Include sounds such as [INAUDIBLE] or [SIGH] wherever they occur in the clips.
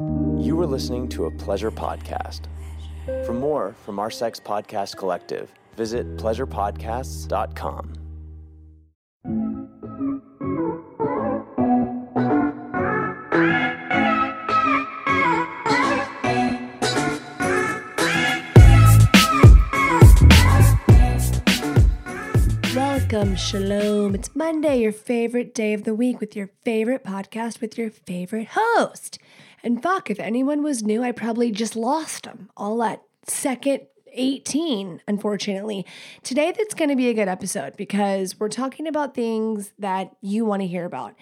You are listening to a pleasure podcast. For more from our sex podcast collective, visit pleasurepodcasts.com. Welcome, Shalom. It's Monday, your favorite day of the week, with your favorite podcast with your favorite host. And fuck, if anyone was new, I probably just lost them all at second 18, unfortunately. Today, that's going to be a good episode because we're talking about things that you want to hear about.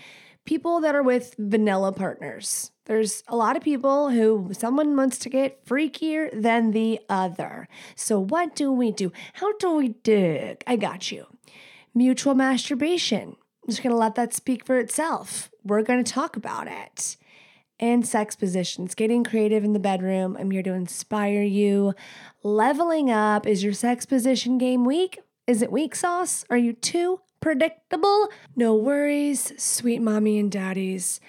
People that are with vanilla partners. There's a lot of people who someone wants to get freakier than the other. So, what do we do? How do we dig? I got you. Mutual masturbation. I'm just going to let that speak for itself. We're going to talk about it. And sex positions, getting creative in the bedroom. I'm here to inspire you. Leveling up. Is your sex position game weak? Is it weak sauce? Are you too predictable? No worries, sweet mommy and daddies.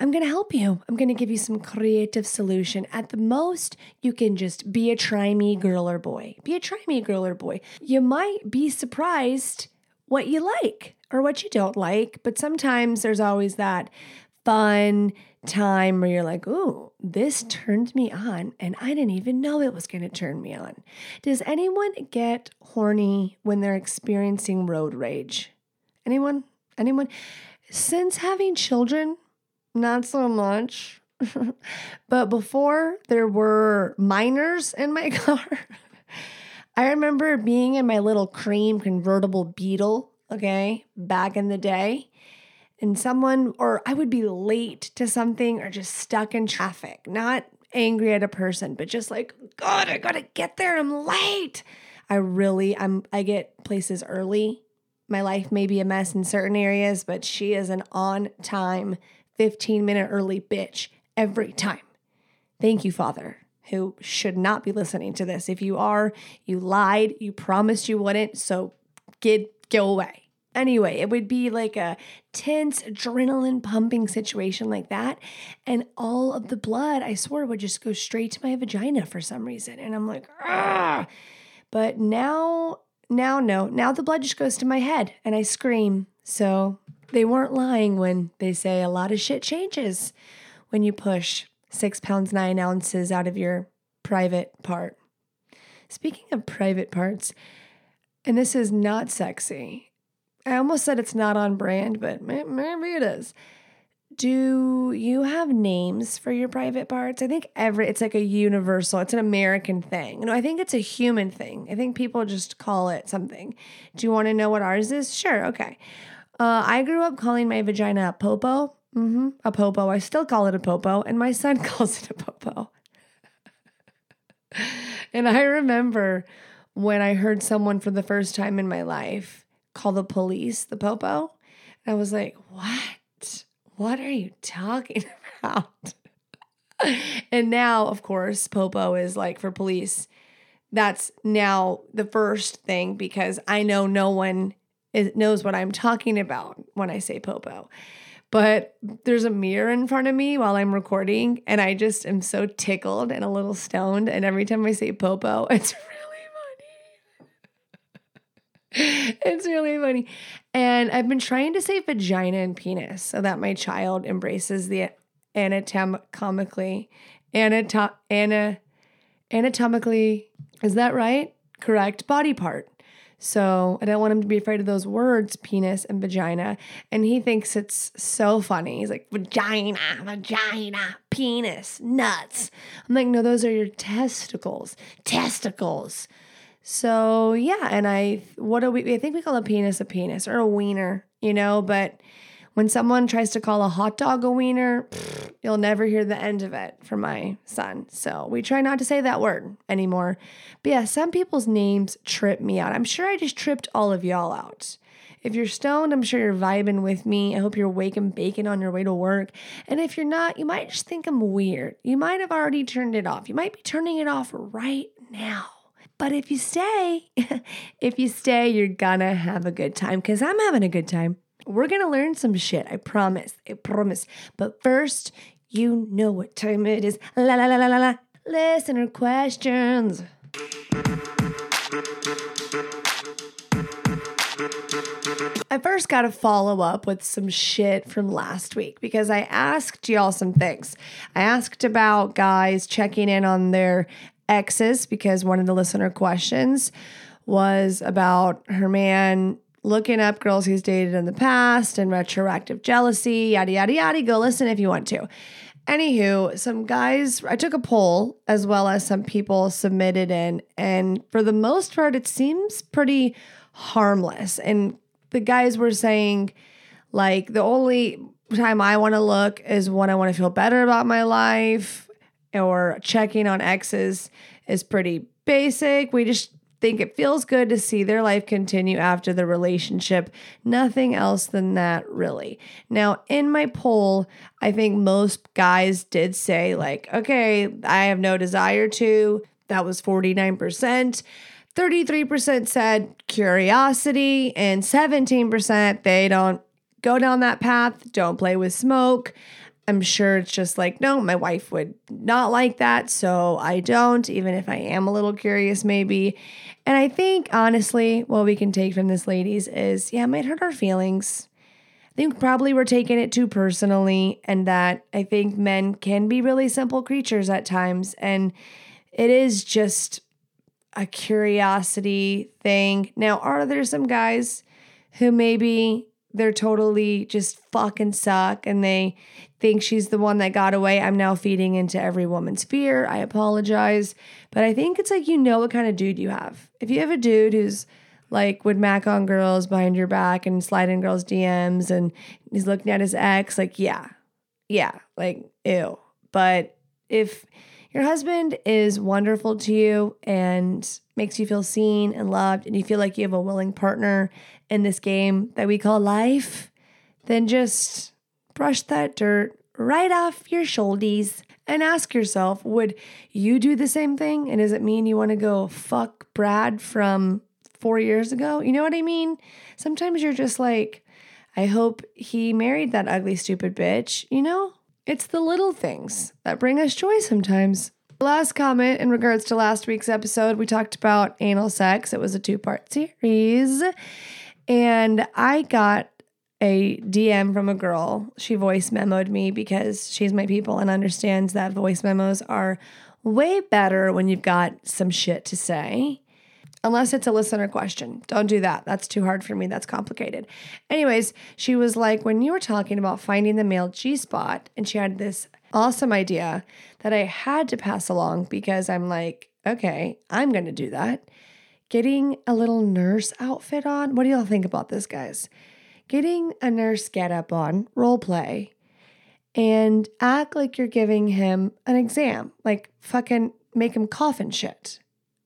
I'm going to help you. I'm going to give you some creative solution. At the most, you can just be a try me girl or boy. Be a try me girl or boy. You might be surprised what you like or what you don't like, but sometimes there's always that fun time where you're like, ooh, this turned me on and I didn't even know it was going to turn me on. Does anyone get horny when they're experiencing road rage? Anyone? Anyone? Since having children, not so much. [LAUGHS] but before there were minors in my [LAUGHS] car, I remember being in my little cream convertible Beetle, okay, back in the day. And someone, or I would be late to something or just stuck in traffic, not angry at a person, but just like, God, I gotta get there. I'm late. I really, I'm, I get places early. My life may be a mess in certain areas, but she is an on time 15 minute early bitch every time. Thank you, Father, who should not be listening to this. If you are, you lied, you promised you wouldn't, so get go away. Anyway, it would be like a tense, adrenaline pumping situation like that. And all of the blood, I swear, would just go straight to my vagina for some reason. And I'm like, ah. But now, now, no. Now the blood just goes to my head and I scream. So they weren't lying when they say a lot of shit changes when you push six pounds, nine ounces out of your private part. Speaking of private parts, and this is not sexy. I almost said it's not on brand, but maybe it is. Do you have names for your private parts? I think every it's like a universal, it's an American thing. No, I think it's a human thing. I think people just call it something. Do you want to know what ours is? Sure, okay. Uh, I grew up calling my vagina a popo. Mm-hmm, a popo. I still call it a popo, and my son [LAUGHS] calls it a popo. [LAUGHS] and I remember when I heard someone for the first time in my life call the police the popo. And I was like, what? What are you talking [LAUGHS] about? and now, of course, popo is like for police. That's now the first thing because I know no one is, knows what I'm talking about when I say popo. But there's a mirror in front of me while I'm recording, and I just am so tickled and a little stoned. And every time I say popo, [LAUGHS] it's [LAUGHS] it's really funny. And I've been trying to say vagina and penis so that my child embraces the anatomically, anatom, ana, anatomically, is that right? Correct body part. So I don't want him to be afraid of those words, penis and vagina. And he thinks it's so funny. He's like, vagina, vagina, penis, nuts. I'm like, no, those are your testicles. Testicles. So yeah, and I what do we I think we call a penis a penis or a wiener, you know, but when someone tries to call a hot dog a wiener, pfft, you'll never hear the end of it from my son. So we try not to say that word anymore. But yeah, some people's names trip me out. I'm sure I just tripped all of y'all out. If you're stoned, I'm sure you're vibing with me. I hope you're waking bacon on your way to work. And if you're not, you might just think I'm weird. You might have already turned it off. You might be turning it off right now. But if you stay, [LAUGHS] if you stay, you're gonna have a good time because I'm having a good time. We're gonna learn some shit, I promise. I promise. But first, You know what time it is. La la la la la la. Listener questions. I first got to follow up with some shit from last week because I asked y'all some things. I asked about guys checking in on their exes because one of the listener questions was about her man looking up girls he's dated in the past and retroactive jealousy, yada, yada, yada. Go listen if you want to. Anywho, some guys, I took a poll as well as some people submitted in, and for the most part, it seems pretty harmless. And the guys were saying, like, the only time I want to look is when I want to feel better about my life, or checking on exes is pretty basic. We just think it feels good to see their life continue after the relationship. Nothing else than that, really. Now, in my poll, I think most guys did say, like, okay, I have no desire to. That was 49%. 33% said curiosity, and 17% they don't go down that path, don't play with smoke. I'm sure it's just like, no, my wife would not like that. So I don't, even if I am a little curious, maybe. And I think, honestly, what we can take from this, ladies, is yeah, it might hurt our feelings. I think probably we're taking it too personally, and that I think men can be really simple creatures at times. And it is just a curiosity thing. Now, are there some guys who maybe they're totally just fucking suck and they think she's the one that got away. I'm now feeding into every woman's fear. I apologize. But I think it's like you know what kind of dude you have. If you have a dude who's like would mac on girls behind your back and slide in girls' DMs and he's looking at his ex, like, yeah, yeah, like, ew. But if your husband is wonderful to you and makes you feel seen and loved, and you feel like you have a willing partner in this game that we call life, then just brush that dirt right off your shoulders and ask yourself would you do the same thing? And does it mean you want to go fuck Brad from four years ago? You know what I mean? Sometimes you're just like, I hope he married that ugly, stupid bitch, you know? It's the little things that bring us joy sometimes. Last comment in regards to last week's episode, we talked about anal sex. It was a two part series. And I got a DM from a girl. She voice memoed me because she's my people and understands that voice memos are way better when you've got some shit to say unless it's a listener question. Don't do that. That's too hard for me. That's complicated. Anyways, she was like, when you were talking about finding the male G spot, and she had this awesome idea that I had to pass along because I'm like, okay, I'm going to do that. Getting a little nurse outfit on. What do y'all think about this, guys? Getting a nurse get up on, role play, and act like you're giving him an exam. Like fucking make him cough and shit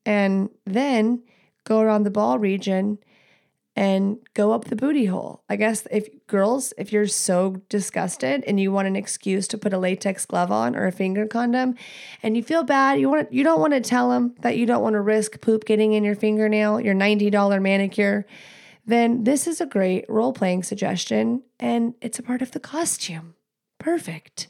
and then go around the ball region and go up the booty hole. I guess if girls, if you're so disgusted and you want an excuse to put a latex glove on or a finger condom and you feel bad, you want you don't want to tell them that you don't want to risk poop getting in your fingernail, your $90 manicure, then this is a great role-playing suggestion and it's a part of the costume. Perfect.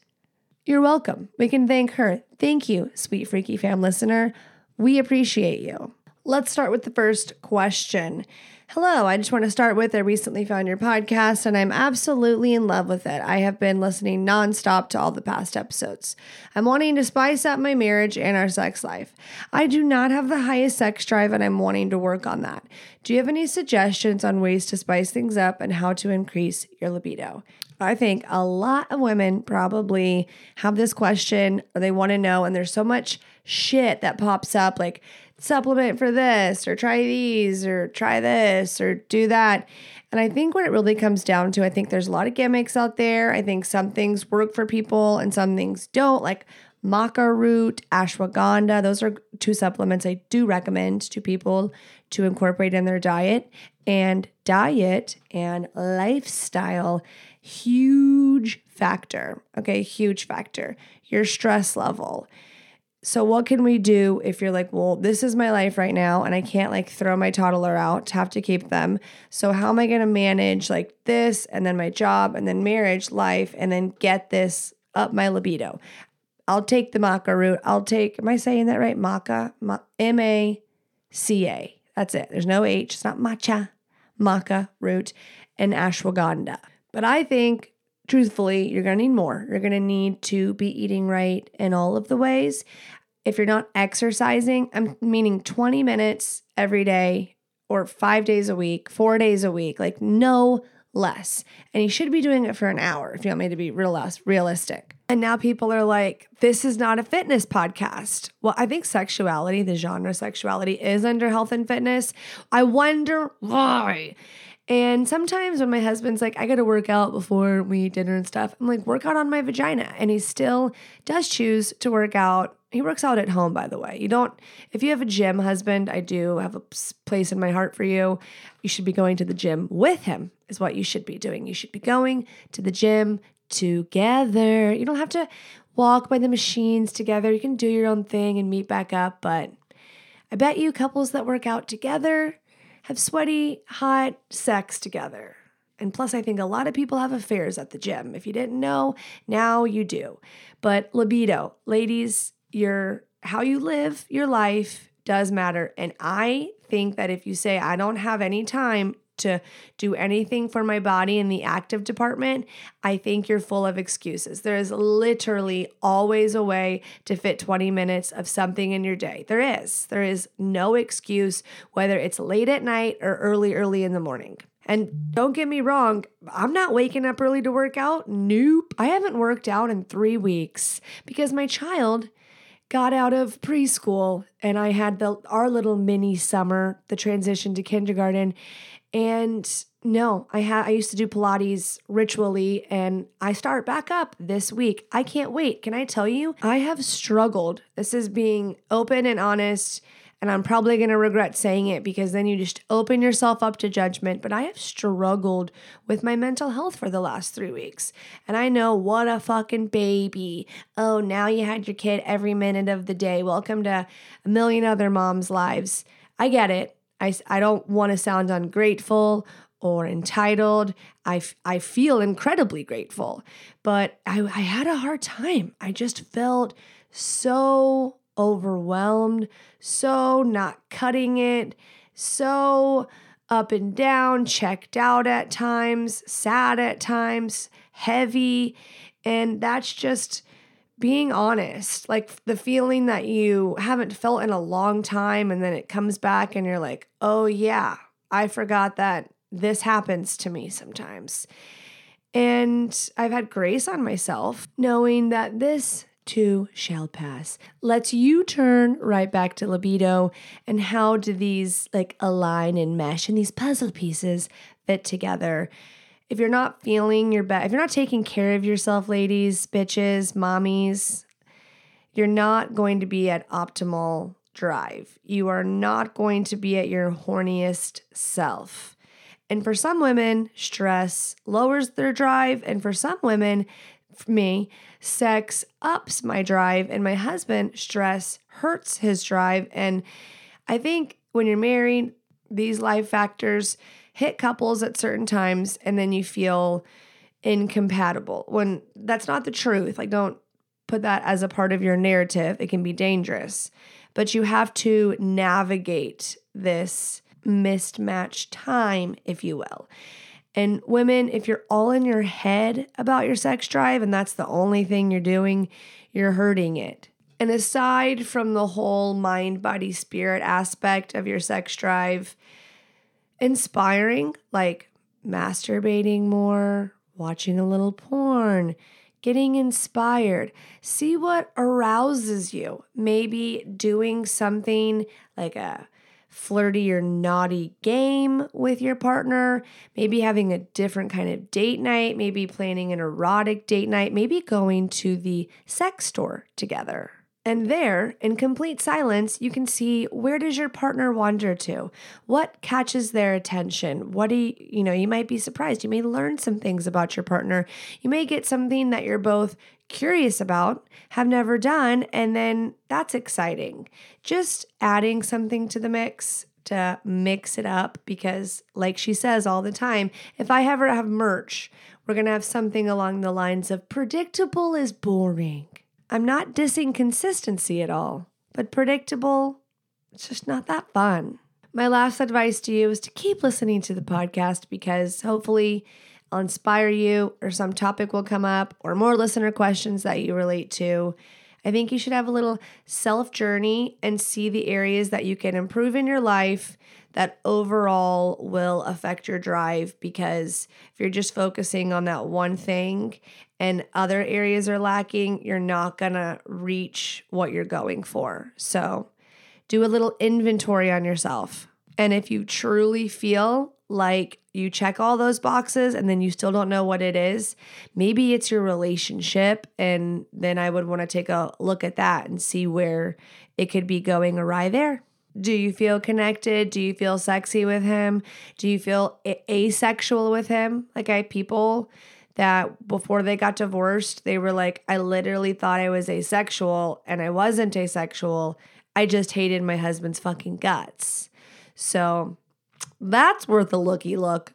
You're welcome. We can thank her. Thank you, sweet freaky fam listener. We appreciate you. Let's start with the first question. Hello, I just want to start with I recently found your podcast and I'm absolutely in love with it. I have been listening nonstop to all the past episodes. I'm wanting to spice up my marriage and our sex life. I do not have the highest sex drive and I'm wanting to work on that. Do you have any suggestions on ways to spice things up and how to increase your libido? I think a lot of women probably have this question or they want to know, and there's so much shit that pops up like supplement for this, or try these, or try this, or do that. And I think what it really comes down to, I think there's a lot of gimmicks out there. I think some things work for people and some things don't, like maca root, ashwagandha. Those are two supplements I do recommend to people to incorporate in their diet. And diet and lifestyle huge factor. Okay, huge factor. Your stress level. So, what can we do if you're like, well, this is my life right now and I can't like throw my toddler out, to have to keep them. So, how am I going to manage like this and then my job and then marriage life and then get this up my libido. I'll take the maca root. I'll take, am I saying that right? Maca, M A C A. That's it. There's no H. It's not matcha, maca root, and ashwagandha. But I think, truthfully, you're going to need more. You're going to need to be eating right in all of the ways. If you're not exercising, I'm meaning 20 minutes every day or five days a week, four days a week, like no less. And you should be doing it for an hour if you want me to be real realistic. And now people are like, this is not a fitness podcast. Well, I think sexuality, the genre sexuality, is under health and fitness. I wonder why. And sometimes when my husband's like, I gotta work out before we eat dinner and stuff, I'm like, work out on my vagina. And he still does choose to work out. He works out at home, by the way. You don't, if you have a gym husband, I do have a place in my heart for you. You should be going to the gym with him, is what you should be doing. You should be going to the gym together. You don't have to walk by the machines together. You can do your own thing and meet back up. But I bet you couples that work out together, have sweaty, hot sex together. And plus, I think a lot of people have affairs at the gym. If you didn't know, now you do. But libido, ladies, your how you live your life does matter. And I think that if you say, I don't have any time to do anything for my body in the active department, I think you're full of excuses. There is literally always a way to fit 20 minutes of something in your day. There is. There is no excuse, whether it's late at night or early, early in the morning. And don't get me wrong, I'm not waking up early to work out. Nope. I haven't worked out in three weeks because my child got out of preschool and I had the our little mini summer, the transition to kindergarten. And no, I had I used to do Pilates ritually and I start back up this week. I can't wait. Can I tell you? I have struggled. This is being open and honest. And I'm probably going to regret saying it because then you just open yourself up to judgment. But I have struggled with my mental health for the last three weeks. And I know what a fucking baby. Oh, now you had your kid every minute of the day. Welcome to a million other moms' lives. I get it. I, I don't want to sound ungrateful or entitled. I, I feel incredibly grateful, but I, I had a hard time. I just felt so overwhelmed, so not cutting it, so up and down, checked out at times, sad at times, heavy. And that's just being honest, like the feeling that you haven't felt in a long time, and then it comes back and you're like, oh, yeah, I forgot that this happens to me sometimes. And I've had grace on myself, knowing that this too shall pass. Let's you turn right back to libido and how do these like align and mesh and these puzzle pieces fit together if you're not feeling your best, if you're not taking care of yourself, ladies, bitches, mommies, you're not going to be at optimal drive. You are not going to be at your horniest self. And for some women, stress lowers their drive. And for some women, for me, sex ups my drive. And my husband, stress hurts his drive. And I think when you're married, these life factors hit couples at certain times and then you feel incompatible when that's not the truth. Like, don't put that as a part of your narrative. It can be dangerous, but you have to navigate this mismatched time, if you will. And women, if you're all in your head about your sex drive and that's the only thing you're doing, you're hurting it. And aside from the whole mind, body, spirit aspect of your sex drive, inspiring, like masturbating more, watching a little porn, getting inspired. See what arouses you. Maybe doing something like a flirty or naughty game with your partner, maybe having a different kind of date night, maybe planning an erotic date night, maybe going to the sex store together. And there, in complete silence, you can see where does your partner wander to? What catches their attention? What do you, you know, you might be surprised. You may learn some things about your partner. You may get something that you're both curious about, have never done, and then that's exciting. Just adding something to the mix to mix it up because, like she says all the time, if I ever have merch, we're going to have something along the lines of predictable is boring. I'm not dissing consistency at all, but predictable, it's just not that fun. My last advice to you is to keep listening to the podcast because hopefully I'll inspire you or some topic will come up or more listener questions that you relate to. I think you should have a little self journey and see the areas that you can improve in your life that overall will affect your drive because if you're just focusing on that one thing and other areas are lacking, you're not to reach what you're going for. So, do a little inventory on yourself. And if you truly feel like you check all those boxes and then you still don't know what it is, maybe it's your relationship. And then I would want to take a look at that and see where it could be going awry there. Do you feel connected? Do you feel sexy with him? Do you feel asexual with him? Like I people that before they got divorced, they were like, I literally thought I was asexual and I wasn't asexual. I just hated my husband's fucking guts. So that's worth a looky look.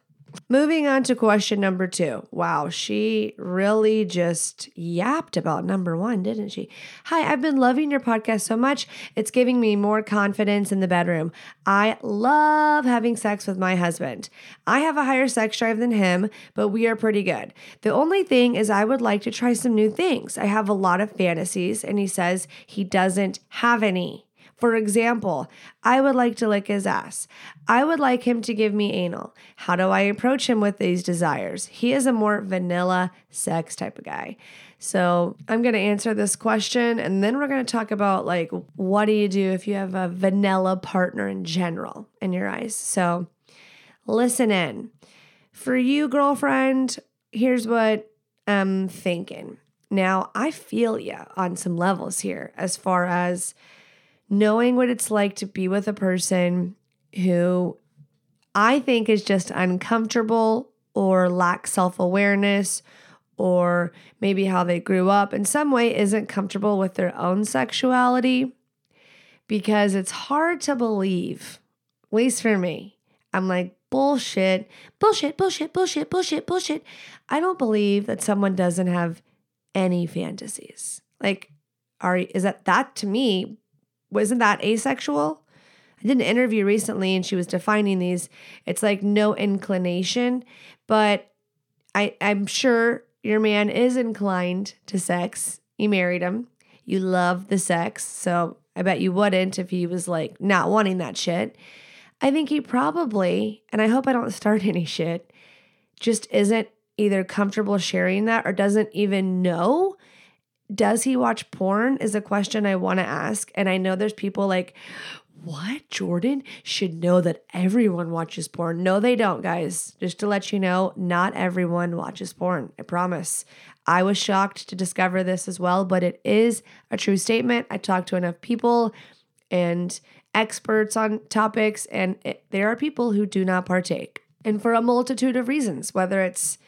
Moving on to question number two. Wow, she really just yapped about number one, didn't she? Hi, I've been loving your podcast so much. It's giving me more confidence in the bedroom. I love having sex with my husband. I have a higher sex drive than him, but we are pretty good. The only thing is, I would like to try some new things. I have a lot of fantasies, and he says he doesn't have any. For example, I would like to lick his ass. I would like him to give me anal. How do I approach him with these desires? He is a more vanilla sex type of guy. So I'm going to answer this question and then we're going to talk about like what do you do if you have a vanilla partner in general in your eyes. So listen in. For you, girlfriend, here's what I'm thinking. Now, I feel you on some levels here as far as knowing what it's like to be with a person who I think is just uncomfortable or lacks self awareness or maybe how they grew up in some way isn't comfortable with their own sexuality because it's hard to believe, at least for me. I'm like, bullshit, bullshit, bullshit, bullshit, bullshit, bullshit. I don't believe that someone doesn't have any fantasies. Like, are is that that to me wasn't that asexual? I did an interview recently and she was defining these. It's like no inclination, but I, I'm sure your man is inclined to sex. You married him. You love the sex. So I bet you wouldn't if he was like not wanting that shit. I think he probably, and I hope I don't start [LAUGHS] any shit, just isn't either comfortable sharing that or doesn't even know does he watch porn is a question I want to ask. And I know there's people like, what? Jordyn should know that everyone watches porn. No, they don't, guys. Just to let you know, not everyone watches porn. I promise. I was shocked to discover this as well, but it is a true statement. I talked to enough people and experts on topics, and it, there are people who do not partake. And for a multitude of reasons, whether it's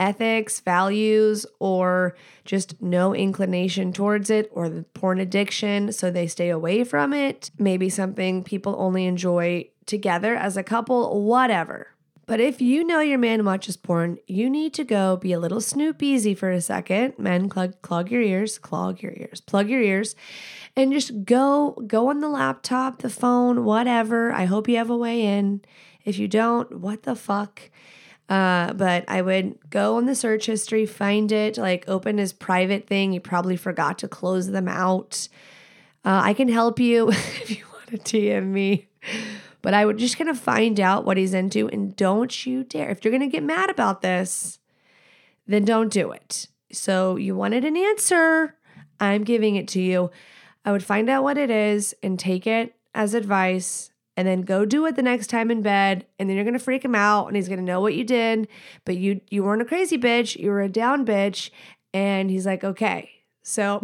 ethics, values, or just no inclination towards it, or the porn addiction, so they stay away from it. Maybe something people only enjoy together as a couple, whatever. But if you know your man watches porn, you need to go be a little snoop easy for a second. Men, clog, clog your ears, clog your ears, plug your ears, and just go go on the laptop, the phone, whatever. I hope you have a way in. If you don't, what the fuck? Uh, but I would go on the search history, find it, like open his private thing. You probably forgot to close them out. Uh, I can help you [LAUGHS] if you want to DM me. But I would just kind of find out what he's into and don't you dare. If you're going to get mad about this, then don't do it. So you wanted an answer. I'm giving it to you. I would find out what it is and take it as advice and then go do it the next time in bed and then you're going to freak him out and he's going to know what you did but you you weren't a crazy bitch you were a down bitch and he's like okay. So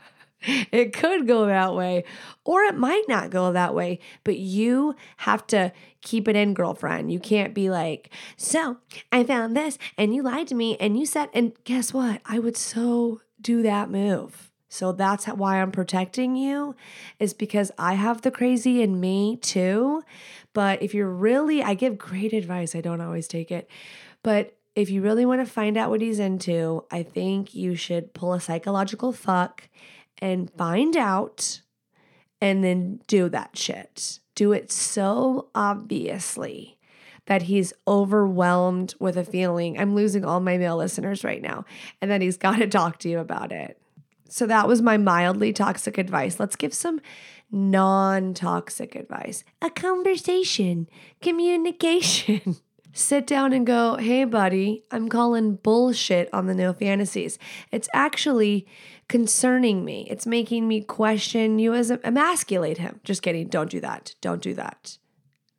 [LAUGHS] it could go that way or it might not go that way but you have to keep it in girlfriend. You can't be like so i found this and you lied to me and you said and guess what? I would so do that move So that's why I'm protecting you, is because I have the crazy in me too. But if you're really, I give great advice, I don't always take it. But if you really want to find out what he's into, I think you should pull a psychological fuck and find out and then do that shit. Do it so obviously that he's overwhelmed with a feeling. I'm losing all my male listeners right now, and that he's got to [LAUGHS] talk to you about it. So that was my mildly toxic advice. Let's give some non toxic advice a conversation, communication. [LAUGHS] Sit down and go, hey, buddy, I'm calling bullshit on the no fantasies. It's actually concerning me. It's making me question you as a, emasculate him. Just kidding. Don't do that. Don't do that.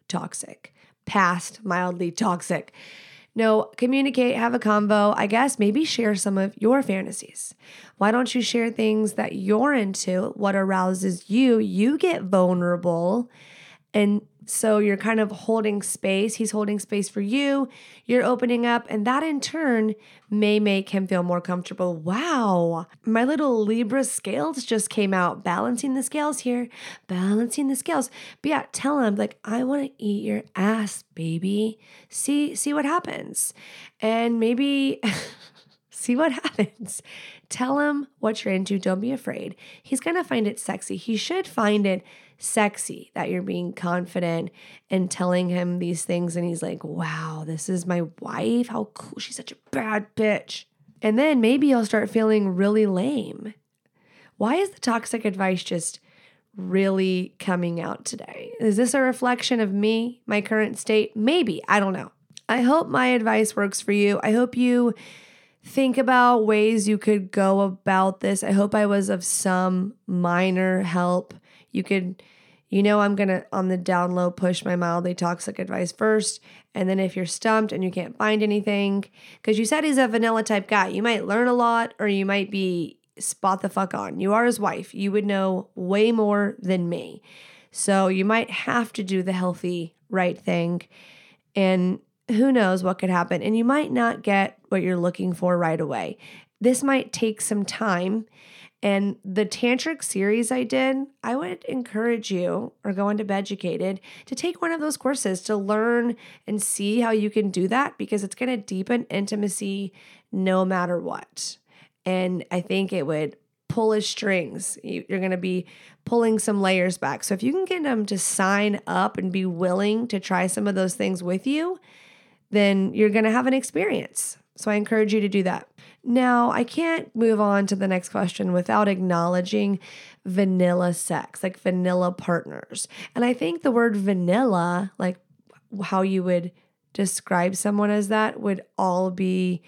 Toxic. Past, mildly toxic. No, communicate, have a convo. I guess maybe share some of your fantasies. Why don't you share things that you're into, what arouses you? You get vulnerable and so you're kind of holding space. He's holding space for you. You're opening up, and that in turn may make him feel more comfortable. Wow, my little Libra scales just came out. Balancing the scales here, balancing the scales. But yeah, tell him like I want to eat your ass, baby. See, see what happens, and maybe. [LAUGHS] see what happens. Tell him what you're into. Don't be afraid. He's going to find it sexy. He should find it sexy that you're being confident and telling him these things. And he's like, wow, this is my wife. How cool. She's such a bad bitch. And then maybe you'll start feeling really lame. Why is the toxic advice just really coming out today? Is this a reflection of me, my current state? Maybe. I don't know. I hope my advice works for you. I hope you think about ways you could go about this. I hope I was of some minor help. You could, you know, I'm going to on the down low push my mildly toxic advice first. And then if you're stumped and you can't find anything, because you said he's a vanilla type guy, you might learn a lot or you might be spot the fuck on. You are his wife. You would know way more than me. So you might have to do the healthy, right thing. And who knows what could happen. And you might not get what you're looking for right away. This might take some time and the tantric series I did, I would encourage you or go into Beducated to take one of those courses to learn and see how you can do that because it's going to deepen intimacy no matter what. And I think it would pull his strings. You're going to be pulling some layers back. So if you can get them to sign up and be willing to try some of those things with you, then you're going to have an experience. So I encourage you to do that. Now, I can't move on to the next question without acknowledging vanilla sex, like vanilla partners. And I think the word vanilla, like how you would describe someone as that, would all be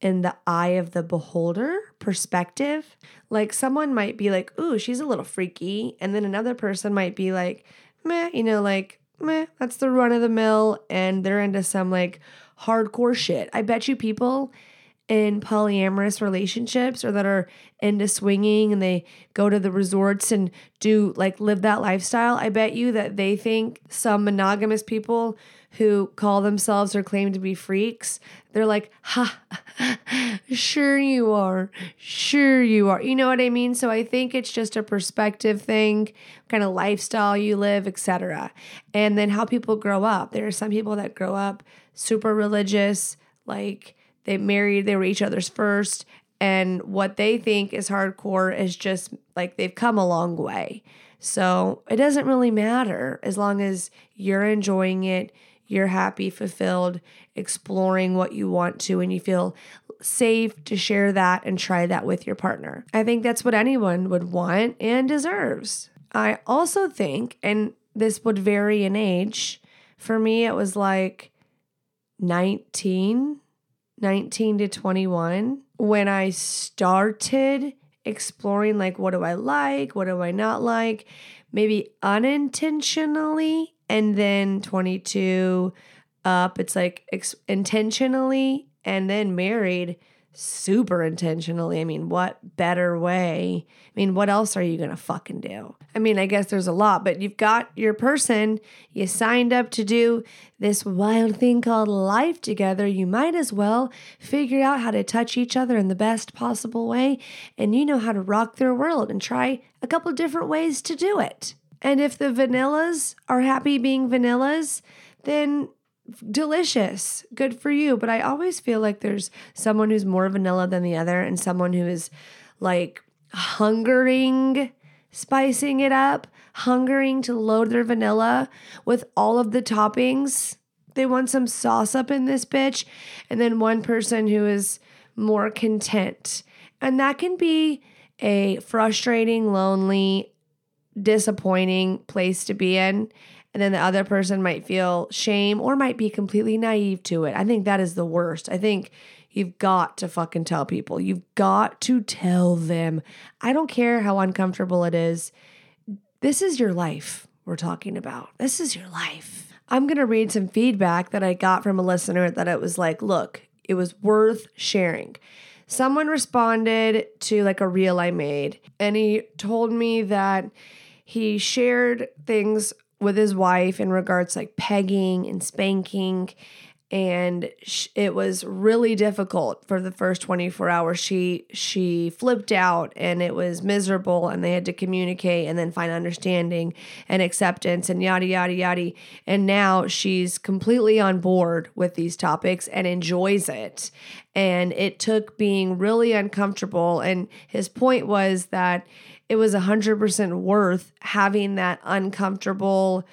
in the eye of the beholder perspective. Like someone might be like, ooh, she's a little freaky. And then another person might be like, meh, you know, like, meh, that's the run of the mill. And they're into some like hardcore shit. I bet you people in polyamorous relationships or that are into swinging and they go to the resorts and do like live that lifestyle, I bet you that they think some monogamous people who call themselves or claim to be freaks, they're like, ha, sure you are. Sure you are. You know what I mean? So I think it's just a perspective thing, kind of lifestyle you live, etc. And then how people grow up. There are some people that grow up super religious, like they married, they were each other's first, and what they think is hardcore is just like they've come a long way. So it doesn't really matter as long as you're enjoying it, you're happy, fulfilled, exploring what you want to, and you feel safe to share that and try that with your partner. I think that's what anyone would want and deserves. I also think, and this would vary in age, for me, it was like 19 19 to 21 when I started exploring like what do I like, what do I not like, maybe unintentionally and then 22 up it's like ex- intentionally and then married super intentionally. I mean, what better way? I mean, what else are you going to fucking do? I mean, I guess there's a lot, but you've got your person, you signed up to do this wild thing called life together. You might as well figure out how to touch each other in the best possible way, and you know how to rock their world and try a couple different ways to do it. And if the vanillas are happy being vanillas, then delicious. Good for you. But I always feel like there's someone who's more vanilla than the other and someone who is like hungering, spicing it up, hungering to load their vanilla with all of the toppings. They want some sauce up in this bitch. And then one person who is more content. And that can be a frustrating, lonely, disappointing place to be in and then the other person might feel shame or might be completely naive to it. I think that is the worst. I think you've got to fucking tell people. You've got to tell them. I don't care how uncomfortable it is. This is your life we're talking about. This is your life. I'm going to read some feedback that I got from a listener that it was like, look, it was worth sharing. Someone responded to like a reel I made, and he told me that he shared things with his wife in regards like pegging and spanking and sh- it was really difficult for the first 24 hours. She she flipped out and it was miserable and they had to communicate and then find understanding and acceptance and yada yada yada. And now she's completely on board with these topics and enjoys it. And it took being really uncomfortable. And his point was that it was 100% worth having that uncomfortable,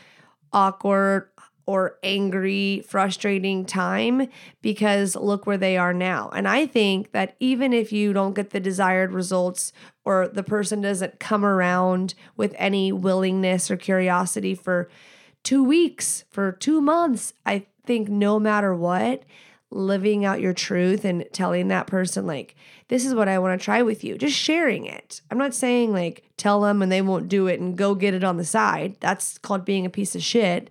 awkward, or angry, frustrating time because look where they are now. And I think that even if you don't get the desired results or the person doesn't come around with any willingness or curiosity for two weeks, for two months, I think no matter what, living out your truth and telling that person, like, this is what I want to try with you, just sharing it. I'm not saying like tell them and they won't do it and go get it on the side. That's called being a piece of shit.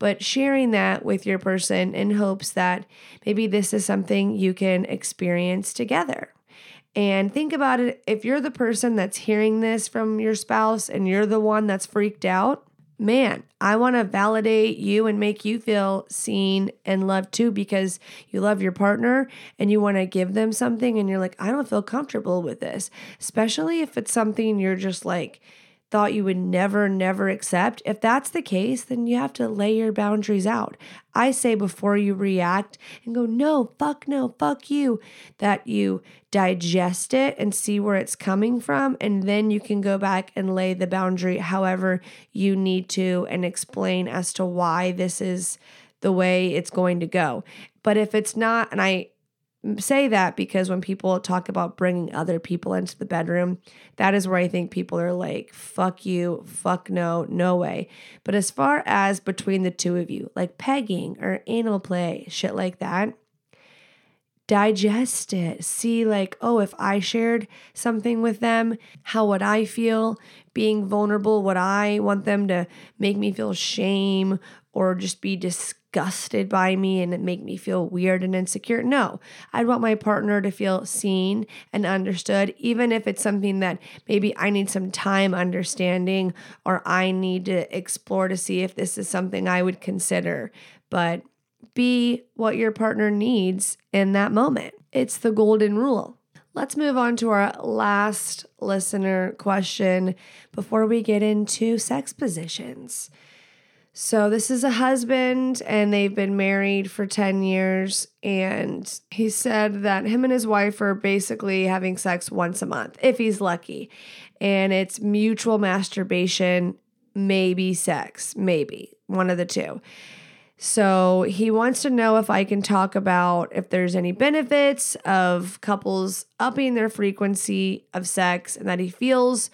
But sharing that with your person in hopes that maybe this is something you can experience together. And think about it if you're the person that's hearing this from your spouse and you're the one that's freaked out, man, I want to validate you and make you feel seen and loved too because you love your partner and you want to give them something and you're like, I don't feel comfortable with this, especially if it's something you're just like, thought you would never, never accept. If that's the case, then you have to lay your boundaries out. I say before you react and go, no, fuck no, fuck you, that you digest it and see where it's coming from. And then you can go back and lay the boundary however you need to and explain as to why this is the way it's going to go. But if it's not, and I, say that because when people talk about bringing other people into the bedroom, that is where I think people are like, fuck you, fuck no, no way. But as far as between the two of you, like pegging or anal play, shit like that, digest it. See, like, oh, if I shared something with them, how would I feel being vulnerable? Would I want them to make me feel shame or just be disgusted by me and make me feel weird and insecure. No, I'd want my partner to feel seen and understood, even if it's something that maybe I need some time understanding or I need to explore to see if this is something I would consider. But be what your partner needs in that moment. It's the golden rule. Let's move on to our last listener question before we get into sex positions. So, this is a husband, and they've been married for 10 years. And he said that him and his wife are basically having sex once a month, if he's lucky. And it's mutual masturbation, maybe sex, maybe one of the two. So, he wants to know if I can talk about if there's any benefits of couples upping their frequency of sex and that he feels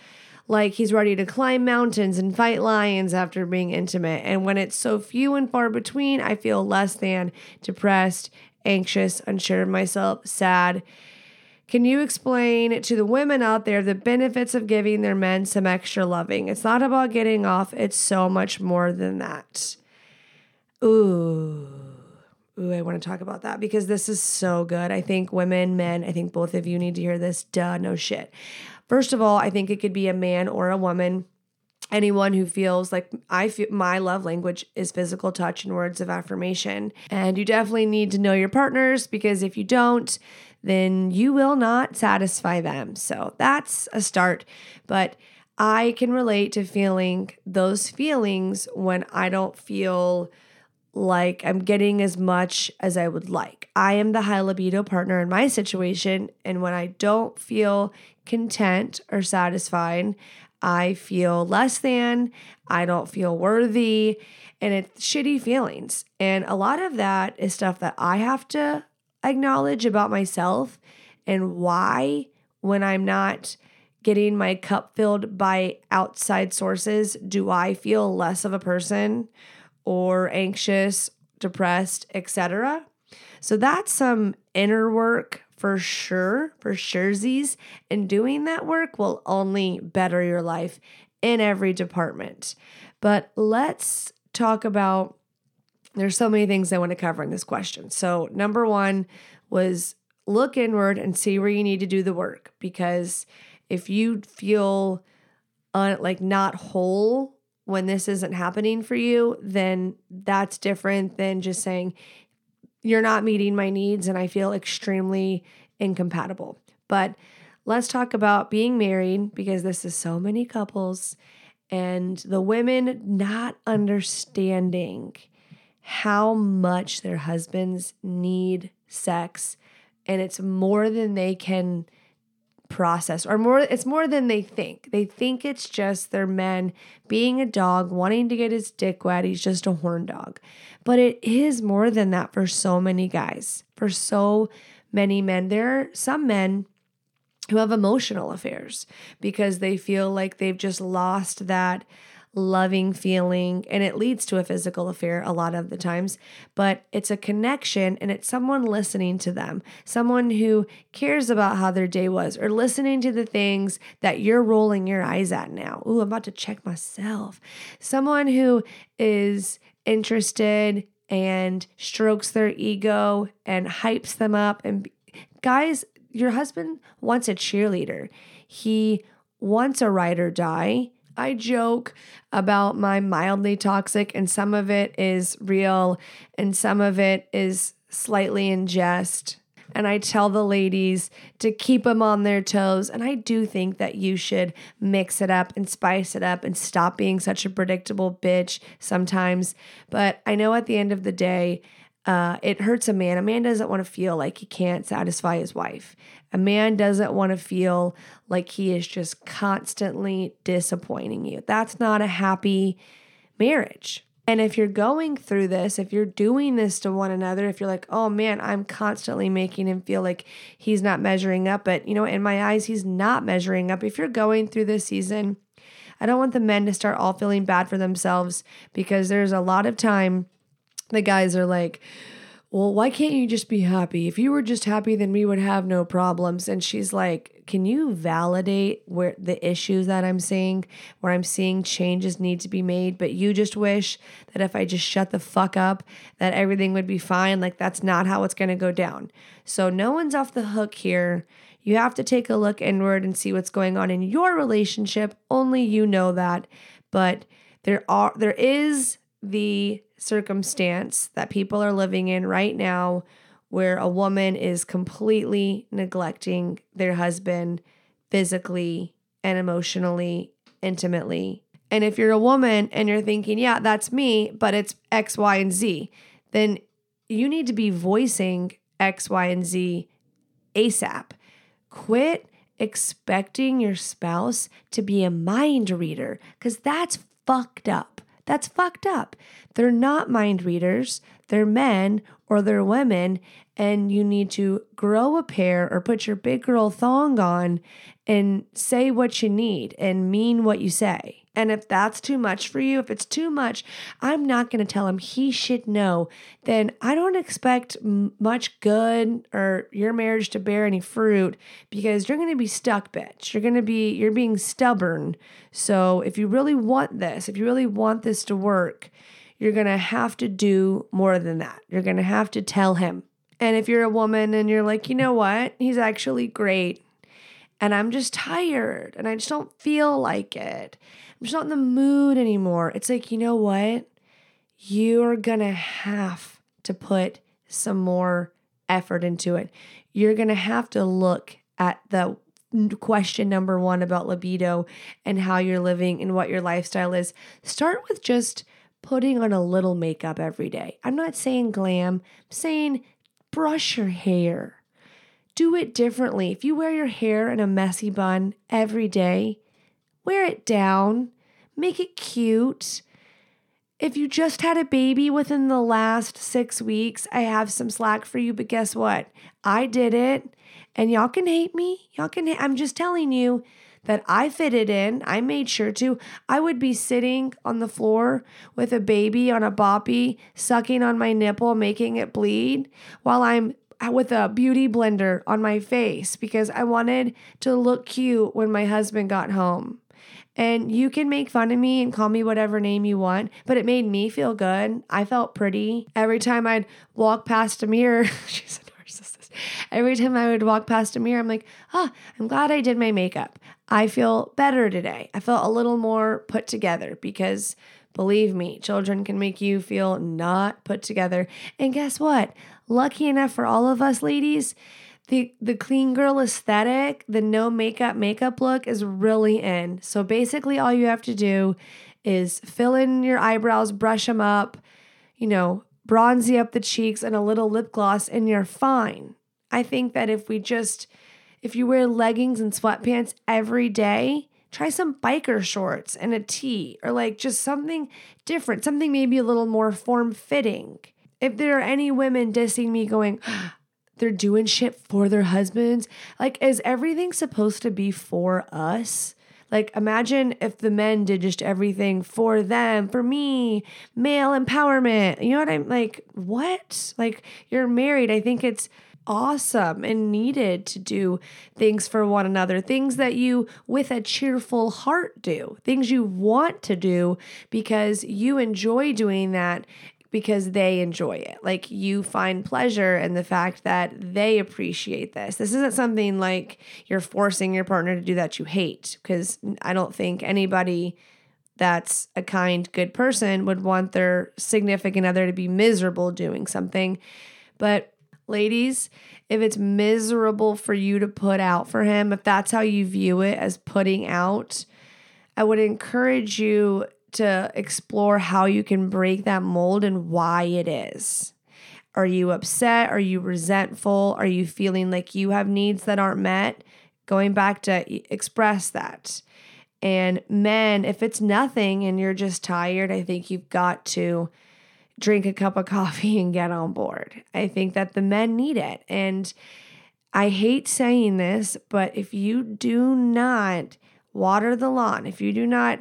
like he's ready to climb mountains and fight lions after being intimate. And when it's so few and far between, I feel less than depressed, anxious, unsure of myself, sad. Can you explain to the women out there the benefits of giving their men some extra loving? It's not about getting off, it's so much more than that. Ooh. Ooh, I want to talk about that because this is so good. I think women, men, I think both of you need to hear this. Duh, no shit. First of all, I think it could be a man or a woman. Anyone who feels like I feel my love language is physical touch and words of affirmation. And you definitely need to know your partners because if you don't, then you will not satisfy them. So that's a start. But I can relate to feeling those feelings when I don't feel like I'm getting as much as I would like. I am the high libido partner in my situation. And when I don't feel content or satisfied, I feel less than, I don't feel worthy, and it's shitty feelings. And a lot of that is stuff that I have to acknowledge about myself and why, when I'm not getting my cup filled by outside sources, do I feel less of a person or anxious, depressed, etc. So that's some inner work for sure, for surezies. And doing that work will only better your life in every department. But let's talk about there's so many things I want to cover in this question. So, number one was look inward and see where you need to do the work because if you feel uh, like not whole when this isn't happening for you, then that's different than just saying, you're not meeting my needs and I feel extremely incompatible. But let's talk about being married because this is so many couples and the women not understanding how much their husbands need sex and it's more than they can process or more it's more than they think. They think it's just their men being a dog wanting to get his dick wet. He's just a horn dog. But it is more than that for so many guys for so many men. There are some men who have emotional affairs because they feel like they've just lost that loving feeling and it leads to a physical affair a lot of the times but it's a connection and it's someone listening to them someone who cares about how their day was or listening to the things that you're rolling your eyes at now. Ooh i'm about to check myself. Someone who is interested and strokes their ego and hypes them up and guys your husband wants a cheerleader. He wants a ride or die I joke about my mildly toxic, and some of it is real, and some of it is slightly in jest. And I tell the ladies to keep them on their toes. And I do think that you should mix it up and spice it up and stop being such a predictable bitch sometimes. But I know at the end of the day, uh, it hurts a man. A man doesn't want to feel like he can't satisfy his wife. A man doesn't want to feel like he is just constantly disappointing you. That's not a happy marriage. And if you're going through this, if you're doing this to one another, if you're like, oh man, I'm constantly making him feel like he's not measuring up, but you know, in my eyes, he's not measuring up. If you're going through this season, I don't want the men to start all feeling bad for themselves because there's a lot of time the guys are like, well, why can't you just be happy? If you were just happy, then we would have no problems. And she's like, can you validate where the issues that I'm seeing, where I'm seeing changes need to be made, but you just wish that if I just shut the fuck up, that everything would be fine? Like, that's not how it's going to go down. So, no one's off the hook here. You have to take a look inward and see what's going on in your relationship. Only you know that. But there are, there is the circumstance that people are living in right now where a woman is completely neglecting their husband physically and emotionally, intimately. And if you're a woman and you're thinking, yeah, that's me, but it's X, Y, and Z, then you need to be voicing X, Y, and Z ASAP. Quit expecting your spouse to be a mind reader because that's fucked up. That's fucked up. They're not mind readers, they're men or they're women, and you need to grow a pair or put your big girl thong on and say what you need and mean what you say. And if that's too much for you, if it's too much, I'm not going to tell him he should know. Then I don't expect much good or your marriage to bear any fruit because you're going to be stuck, bitch. You're going to be, you're being stubborn. So if you really want this, if you really want this to work, you're going to have to do more than that. You're going to have to tell him. And if you're a woman and you're like, you know what? He's actually great. And I'm just tired and I just don't feel like it. I'm just not in the mood anymore. It's like, you know what? You're going to have to put some more effort into it. You're going to have to look at the question number one about libido and how you're living and what your lifestyle is. Start with just putting on a little makeup every day. I'm not saying glam, I'm saying brush your hair. Do it differently. If you wear your hair in a messy bun every day, wear it down, make it cute. If you just had a baby within the last six weeks, I have some slack for you, but guess what? I did it. And y'all can hate me. Y'all can, ha- I'm just telling you that I fitted in. I made sure to. I would be sitting on the floor with a baby on a boppy, sucking on my nipple, making it bleed while I'm with a beauty blender on my face because I wanted to look cute when my husband got home. And you can make fun of me and call me whatever name you want, but it made me feel good. I felt pretty. Every time I'd walk past a mirror, [LAUGHS] she's a narcissist. Every time I would walk past a mirror, I'm like, oh, I'm glad I did my makeup. I feel better today. I felt a little more put together because believe me, children can make you feel not put together. And guess what? Lucky enough for all of us ladies, the the clean girl aesthetic, the no makeup makeup look is really in. So basically all you have to do is fill in your eyebrows, brush them up, you know, bronzy up the cheeks and a little lip gloss and you're fine. I think that if we just, if you wear leggings and sweatpants every day, try some biker shorts and a tee or like just something different, something maybe a little more form fitting. If there are any women dissing me going, they're doing shit for their husbands, like, is everything supposed to be for us? Like, imagine if the men did just everything for them, for me, male empowerment. You know what I'm like? What? Like, you're married. I think it's awesome and needed to do things for one another, things that you, with a cheerful heart, do, things you want to do because you enjoy doing that because they enjoy it. Like you find pleasure in the fact that they appreciate this. This isn't something like you're forcing your partner to do that you hate, because I don't think anybody that's a kind, good person would want their significant other to be miserable doing something. But ladies, if it's miserable for you to put out for him, if that's how you view it as putting out, I would encourage you to explore how you can break that mold and why it is. Are you upset? Are you resentful? Are you feeling like you have needs that aren't met? Going back to express that. And men, if it's nothing and you're just tired, I think you've got to drink a cup of coffee and get on board. I think that the men need it. And I hate saying this, but if you do not water the lawn, if you do not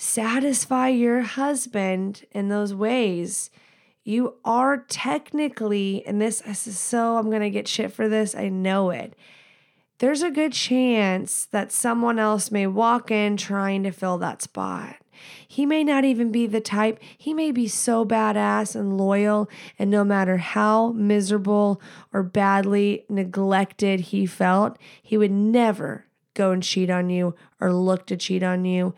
satisfy your husband in those ways, you are technically, and this is so, I'm going to get shit for this, I know it. There's a good chance that someone else may walk in trying to fill that spot. He may not even be the type, he may be so badass and loyal, and no matter how miserable or badly neglected he felt, he would never go and cheat on you or look to cheat on you.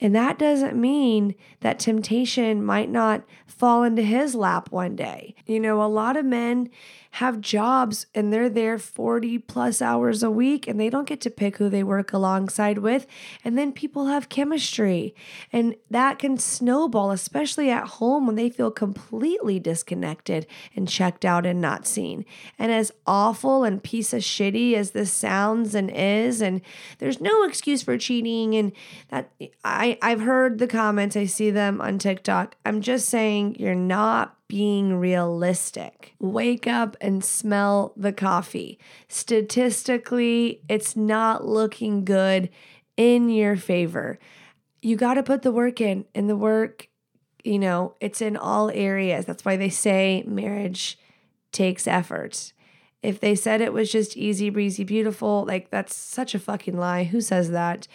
And that doesn't mean that temptation might not fall into his lap one day. You know, a lot of men have jobs and they're there 40 plus hours a week and they don't get to pick who they work alongside with. And then people have chemistry and that can snowball, especially at home when they feel completely disconnected and checked out and not seen. And as awful and piece of shitty as this sounds and is, and there's no excuse for cheating. And that I, I've heard the comments, I see them on TikTok. I'm just saying you're not being realistic. Wake up and smell the coffee. Statistically, it's not looking good in your favor. You got to put the work in, and the work, you know, it's in all areas. That's why they say marriage takes effort. If they said it was just easy breezy beautiful, like that's such a fucking lie. Who says that?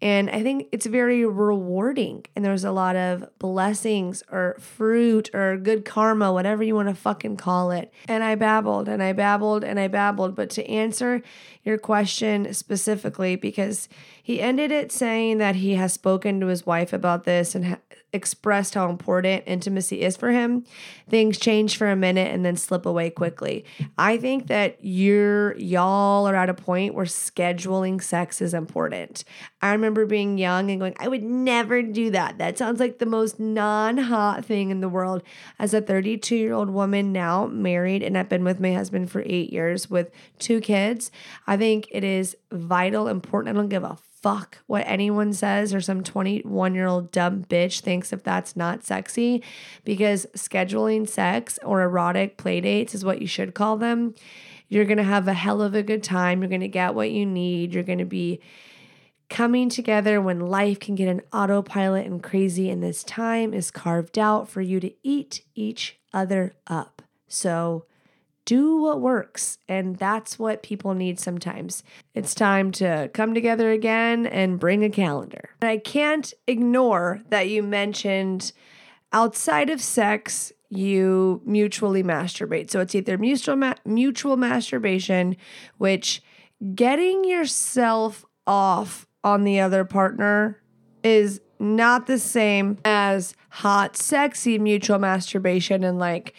And I think it's very rewarding. And there's a lot of blessings or fruit or good karma, whatever you want to fucking call it. And I babbled and I babbled and I babbled. But to answer your question specifically, because he ended it saying that he has spoken to his wife about this and ha- expressed how important intimacy is for him, things change for a minute and then slip away quickly. I think that you're y'all are at a point where scheduling sex is important. I remember being young and going, I would never do that. That sounds like the most non-hot thing in the world. As a 32-year-old woman now, married, and I've been with my husband for eight years with two kids, I think it is vital, important. I don't give a fuck what anyone says or some 21 year old dumb bitch thinks if that's not sexy because scheduling sex or erotic play dates is what you should call them. You're going to have a hell of a good time. You're going to get what you need. You're going to be coming together when life can get an autopilot and crazy, and this time is carved out for you to eat each other up. So, do what works. And that's what people need sometimes. It's time to come together again and bring a calendar. I can't ignore that you mentioned outside of sex, you mutually masturbate. So it's either mutual ma- mutual masturbation, which getting yourself off on the other partner is not the same as hot, sexy mutual masturbation and like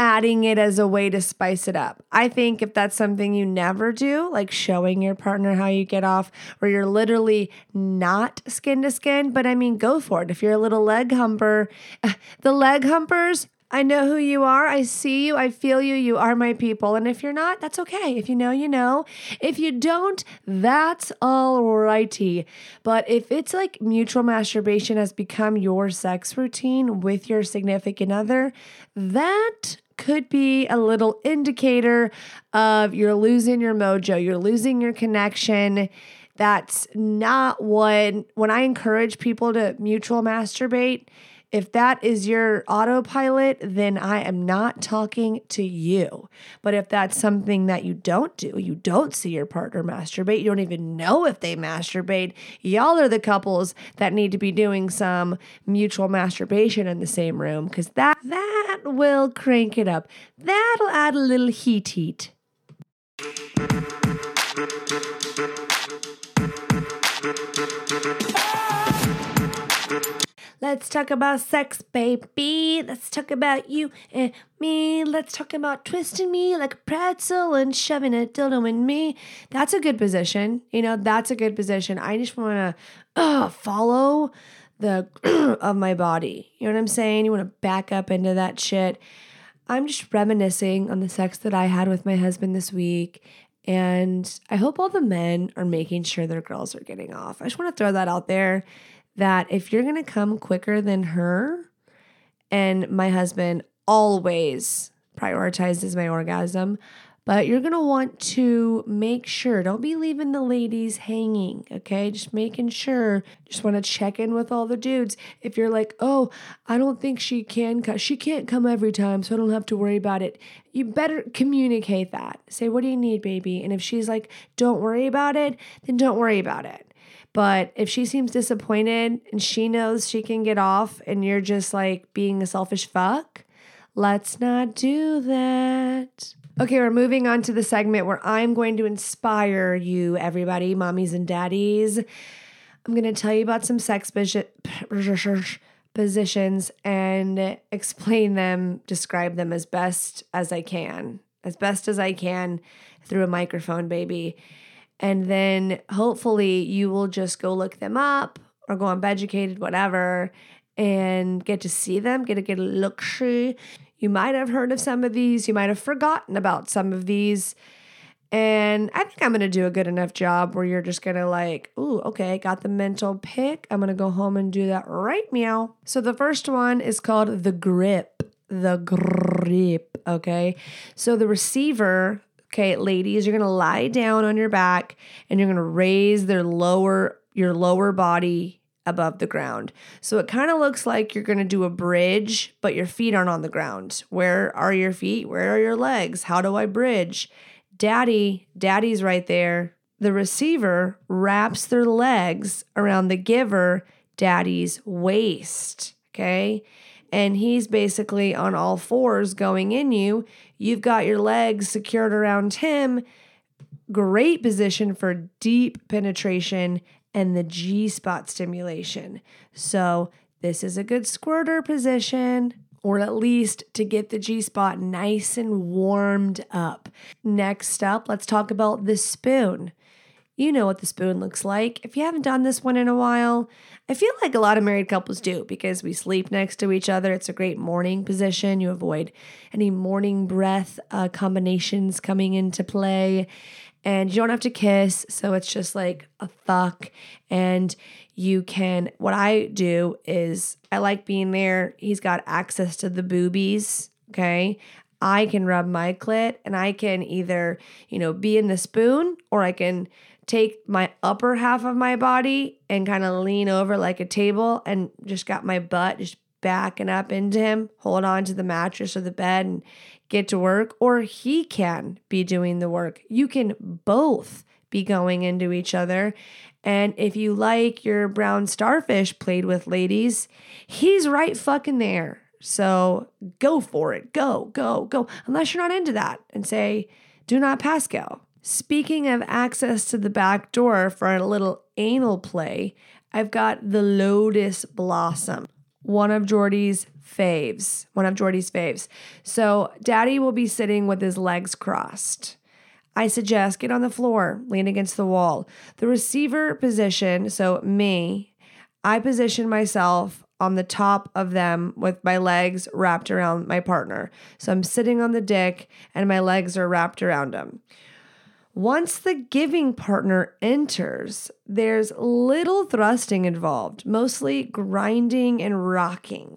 adding it as a way to spice it up. I think if that's something you never do, like showing your partner how you get off, or you're literally not skin to skin, but I mean, go for it. If you're a little leg humper, [LAUGHS] the leg humpers, I know who you are. I see you. I feel you. You are my people. And if you're not, that's okay. If you know, you know. If you don't, that's all righty. But if it's like mutual masturbation has become your sex routine with your significant other, that could be a little indicator of you're losing your mojo, you're losing your connection. That's not what, when I encourage people to mutual masturbate, if that is your autopilot, then I am not talking to you. But if that's something that you don't do, you don't see your partner masturbate, you don't even know if they masturbate, y'all are the couples that need to be doing some mutual masturbation in the same room because that that will crank it up. That'll add a little heat heat. Let's talk about sex, baby. Let's talk about you and me. Let's talk about twisting me like a pretzel and shoving a dildo in me. That's a good position. You know, that's a good position. I just want to uh, follow the [CLEARS THROAT] of my body. You know what I'm saying? You want to back up into that shit. I'm just reminiscing on the sex that I had with my husband this week. And I hope all the men are making sure their girls are getting off. I just want to throw that out there that if you're going to come quicker than her, and my husband always prioritizes my orgasm, but you're going to want to make sure, don't be leaving the ladies hanging, okay? Just making sure, just want to check in with all the dudes. If you're like, oh, I don't think she can, come. she can't come every time, so I don't have to worry about it. You better communicate that. Say, what do you need, baby? And if she's like, don't worry about it, then don't worry about it. But if she seems disappointed and she knows she can get off and you're just like being a selfish fuck, let's not do that. Okay, we're moving on to the segment where I'm going to inspire you, everybody, mommies and daddies. I'm going to tell you about some sex [LAUGHS] positions and explain them, describe them as best as I can, as best as I can through a microphone, baby. And then hopefully you will just go look them up or go on Beducated, whatever, and get to see them, get to get a look see. You might have heard of some of these, you might have forgotten about some of these. And I think I'm gonna do a good enough job where you're just gonna like, ooh, okay, got the mental pick. I'm gonna go home and do that right meow. So the first one is called the grip. The grip, okay? So the receiver Okay, ladies, you're gonna lie down on your back and you're gonna raise their lower your lower body above the ground. So it kind of looks like you're gonna do a bridge, but your feet aren't on the ground. Where are your feet? Where are your legs? How do I bridge? Daddy, daddy's right there. the receiver wraps their legs around the giver daddy's waist. Okay. And he's basically on all fours going in you. You've got your legs secured around him. Great position for deep penetration and the G spot stimulation. So, this is a good squirter position, or at least to get the G spot nice and warmed up. Next up, let's talk about the spoon. You know what the spoon looks like. If you haven't done this one in a while, I feel like a lot of married couples do because we sleep next to each other. It's a great morning position. You avoid any morning breath uh, combinations coming into play and you don't have to kiss. So it's just like a fuck. And you can, what I do is I like being there. He's got access to the boobies. Okay. I can rub my clit and I can either, you know, be in the spoon or I can take my upper half of my body and kind of lean over like a table and just got my butt just backing up into him, hold on to the mattress or the bed and get to work, or he can be doing the work. You can both be going into each other. And if you like your brown starfish played with ladies, he's right fucking there. So go for it. Go, go, go. Unless you're not into that and say, do not pass go. Speaking of access to the back door for a little anal play, I've got the Lotus Blossom one of Jordy's faves. One of Jordy's faves. So daddy will be sitting with his legs crossed. I suggest get on the floor, lean against the wall. The receiver position, so me, I position myself on the top of them with my legs wrapped around my partner. So I'm sitting on the dick and my legs are wrapped around him. Once the giving partner enters, there's little thrusting involved, mostly grinding and rocking.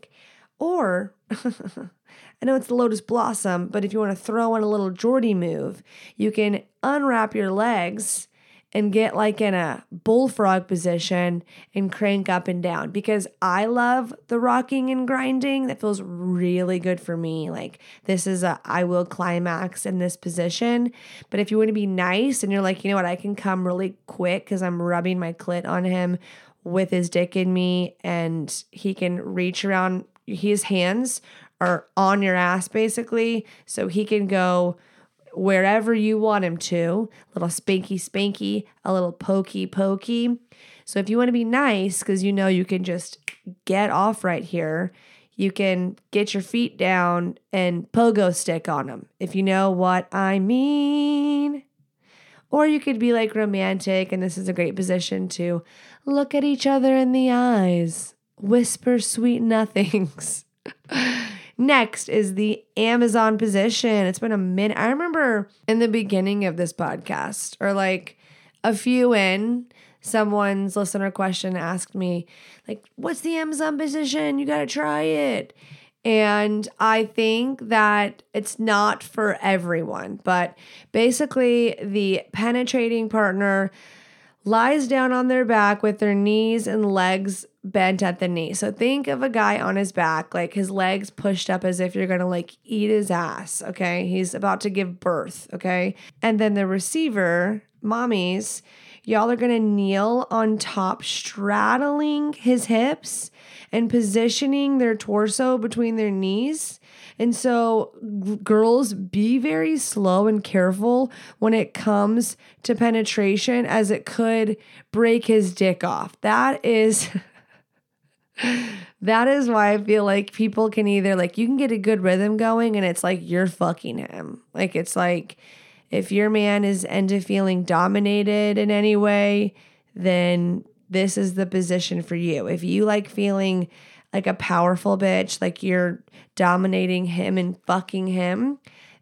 Or, [LAUGHS] I know it's the lotus blossom, but if you want to throw in a little Jordy move, you can unwrap your legs and get like in a bullfrog position and crank up and down because I love the rocking and grinding. That feels really good for me. Like this is a I will climax in this position. But if you want to be nice and you're like, you know what, I can come really quick because I'm rubbing my clit on him with his dick in me and he can reach around his hands are on your ass basically. So he can go wherever you want him to. A little spanky spanky, a little pokey pokey. So if you want to be nice, because you know you can just get off right here, you can get your feet down and pogo stick on them, if you know what I mean. Or you could be like romantic, and this is a great position to look at each other in the eyes, whisper sweet nothings. [LAUGHS] Next is the Amazon position. It's been a minute. I remember in the beginning of this podcast, or like a few in, someone's listener question asked me, like, what's the Amazon position? You got to try it. And I think that it's not for everyone, but basically, the penetrating partner lies down on their back with their knees and legs bent at the knee. So think of a guy on his back, like his legs pushed up as if you're gonna like eat his ass. Okay. He's about to give birth. Okay. And then the receiver, mommies, y'all are gonna kneel on top, straddling his hips and positioning their torso between their knees. And so, g- girls, be very slow and careful when it comes to penetration, as it could break his dick off. That is. [LAUGHS] that is why I feel like people can either like you can get a good rhythm going and it's like you're fucking him. Like it's like if your man is into feeling dominated in any way, then this is the position for you. If you like feeling like a powerful bitch, like you're dominating him and fucking him,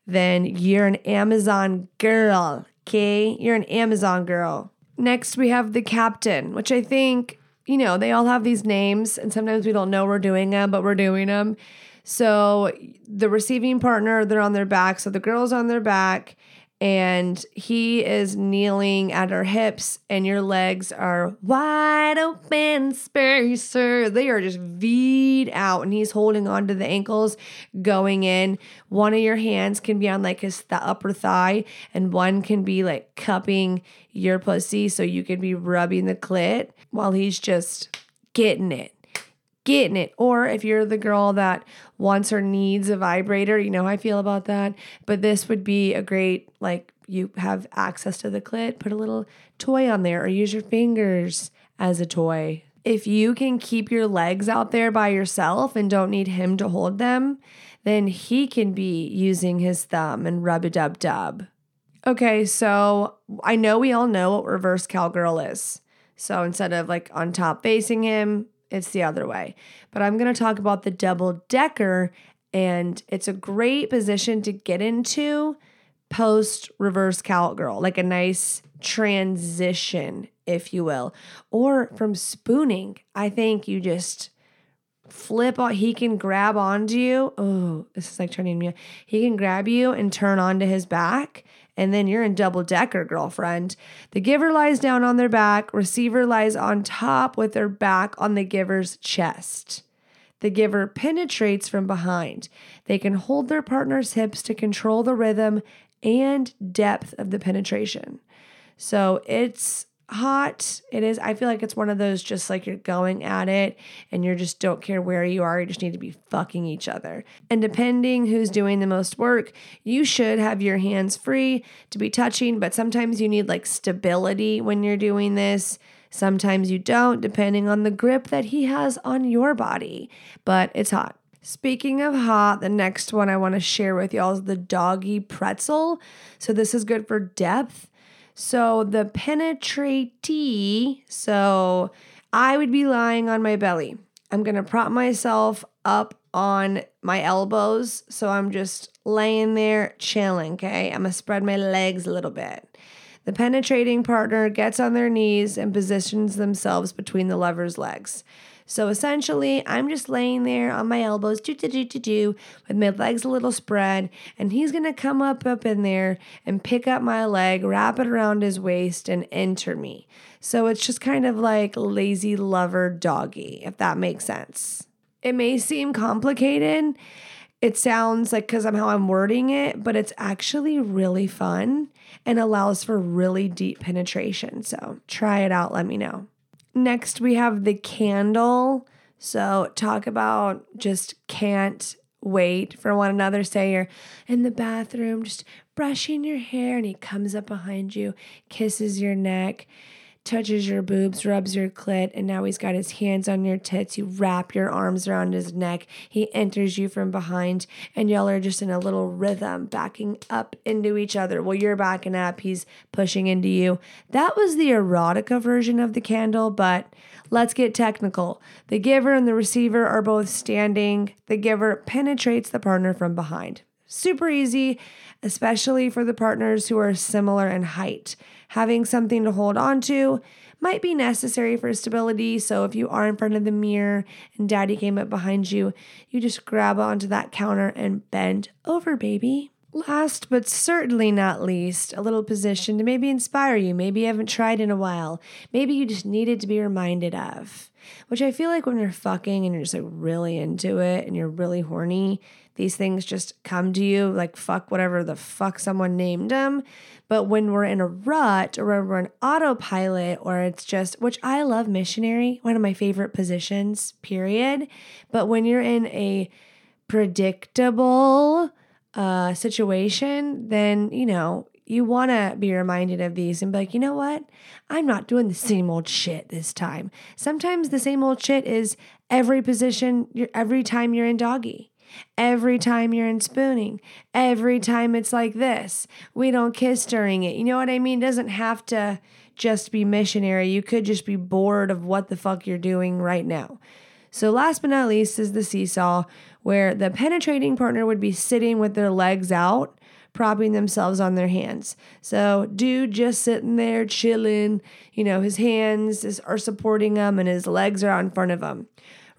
then you're an Amazon girl. Okay? You're an Amazon girl. Next, we have the captain, which I think you know, they all have these names, and sometimes we don't know we're doing them, but we're doing them. So the receiving partner, they're on their back. So the girl's on their back, and he is kneeling at her hips and your legs are wide open spacer they are just V'd out and he's holding on to the ankles going in. One of your hands can be on like his th- upper thigh and one can be like cupping your pussy so you can be rubbing the clit while he's just getting it getting it. Or if you're the girl that wants or needs a vibrator, you know how I feel about that. But this would be a great, like, you have access to the clit, put a little toy on there or use your fingers as a toy. If you can keep your legs out there by yourself and don't need him to hold them, then he can be using his thumb and rub a dub dub. Okay, so I know we all know what reverse cowgirl is. So instead of like on top facing him, it's the other way. But I'm going to talk about the double decker, and it's a great position to get into post reverse cowgirl, like a nice transition, if you will. Or from spooning, I think you just flip on he can grab onto you oh this is like turning me he can grab you and turn onto his back and then you're in double decker, girlfriend. The giver lies down on their back, receiver lies on top with their back on the giver's chest. The giver penetrates from behind. They can hold their partner's hips to control the rhythm and depth of the penetration. So it's hot. It is. I feel like it's one of those just like you're going at it and you just don't care where you are. You just need to be fucking each other. And depending who's doing the most work, you should have your hands free to be touching, but sometimes you need like stability when you're doing this. Sometimes you don't, depending on the grip that he has on your body. But it's hot. Speaking of hot, the next one I want to share with y'all is the doggy pretzel. So, this is good for depth so the penetratee, so I would be lying on my belly. I'm going to prop myself up on my elbows. So I'm just laying there chilling, okay? I'm going to spread my legs a little bit. The penetrating partner gets on their knees and positions themselves between the lover's legs. So essentially, I'm just laying there on my elbows, do do do do do, with my legs a little spread, and he's gonna come up up in there and pick up my leg, wrap it around his waist, and enter me. So it's just kind of like lazy lover doggy, if that makes sense. It may seem complicated. It sounds like because I'm how I'm wording it, but it's actually really fun and allows for really deep penetration. So try it out. Let me know. Next, we have the candle. So, talk about just can't wait for one another. Say you're in the bathroom, just brushing your hair, and he comes up behind you, kisses your neck touches your boobs, rubs your clit, and now he's got his hands on your tits. You wrap your arms around his neck. He enters you from behind, and y'all are just in a little rhythm, backing up into each other. Well, you're backing up, he's pushing into you. That was the erotica version of the candle, but let's get technical. The giver and the receiver are both standing. The giver penetrates the partner from behind. Super easy, especially for the partners who are similar in height. Having something to hold on to might be necessary for stability. So if you are in front of the mirror and daddy came up behind you, you just grab onto that counter and bend over, baby. Last but certainly not least, a little position to maybe inspire you. Maybe you haven't tried in a while. Maybe you just needed to be reminded of. Which I feel like when you're fucking and you're just like really into it and you're really horny, these things just come to you like fuck whatever the fuck someone named them. But when we're in a rut or when we're in autopilot or it's just, which I love missionary, one of my favorite positions, period. But when you're in a predictable uh, situation, then, you know, you want to be reminded of these and be like, you know what? I'm not doing the same old shit this time. Sometimes the same old shit is every position, every time you're in doggy. Every time you're in spooning, every time it's like this, we don't kiss during it. You know what I mean? It doesn't have to just be missionary. You could just be bored of what the fuck you're doing right now. So, last but not least, is the seesaw, where the penetrating partner would be sitting with their legs out propping themselves on their hands. So, dude just sitting there chilling, you know, his hands are supporting him and his legs are out in front of him.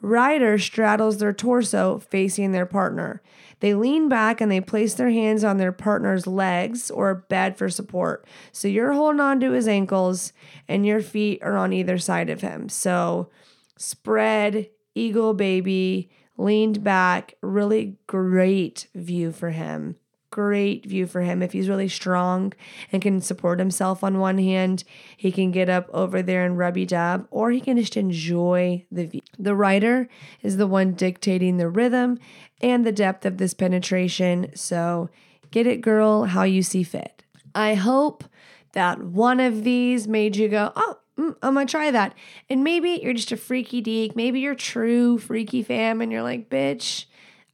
Rider straddles their torso facing their partner. They lean back and they place their hands on their partner's legs or bed for support. So you're holding on to his ankles and your feet are on either side of him. So spread, eagle baby, leaned back, really great view for him great view for him. If he's really strong and can support himself on one hand, he can get up over there and rubby dub, or he can just enjoy the view. The writer is the one dictating the rhythm and the depth of this penetration. So get it, girl, how you see fit. I hope that one of these made you go, oh, mm, I'm gonna try that. And maybe you're just a freaky deek. Maybe you're true freaky fam and you're like, bitch,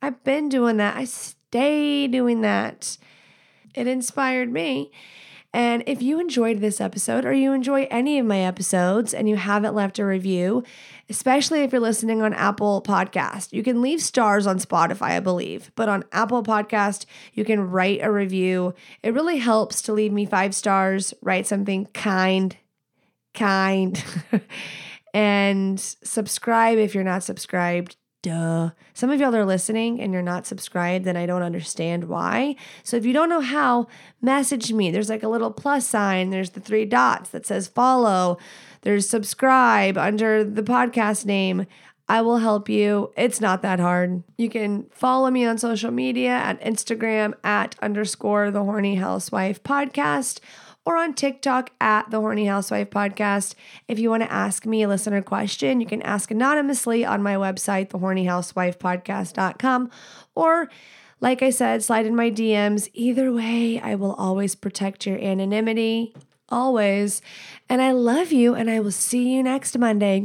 I've been doing that. I stay doing that. It inspired me. And if you enjoyed this episode or you enjoy any of my episodes and you haven't left a review, especially if you're listening on Apple Podcast, you can leave stars on Spotify, I believe, but on Apple Podcast, you can write a review. It really helps to leave me five stars, write something kind, kind, [LAUGHS] and subscribe if you're not subscribed duh. Some of y'all are listening and you're not subscribed, then I don't understand why. So if you don't know how, message me. There's like a little plus sign, there's the three dots that says follow, there's subscribe under the podcast name. I will help you. It's not that hard. You can follow me on social media at Instagram at underscore the horny housewife podcast or on TikTok at the Horny Housewife Podcast. If you want to ask me a listener question, you can ask anonymously on my website, thehornyhousewifepodcast.com, or like I said, slide in my DMs. Either way, I will always protect your anonymity. Always. And I love you, and I will see you next Monday.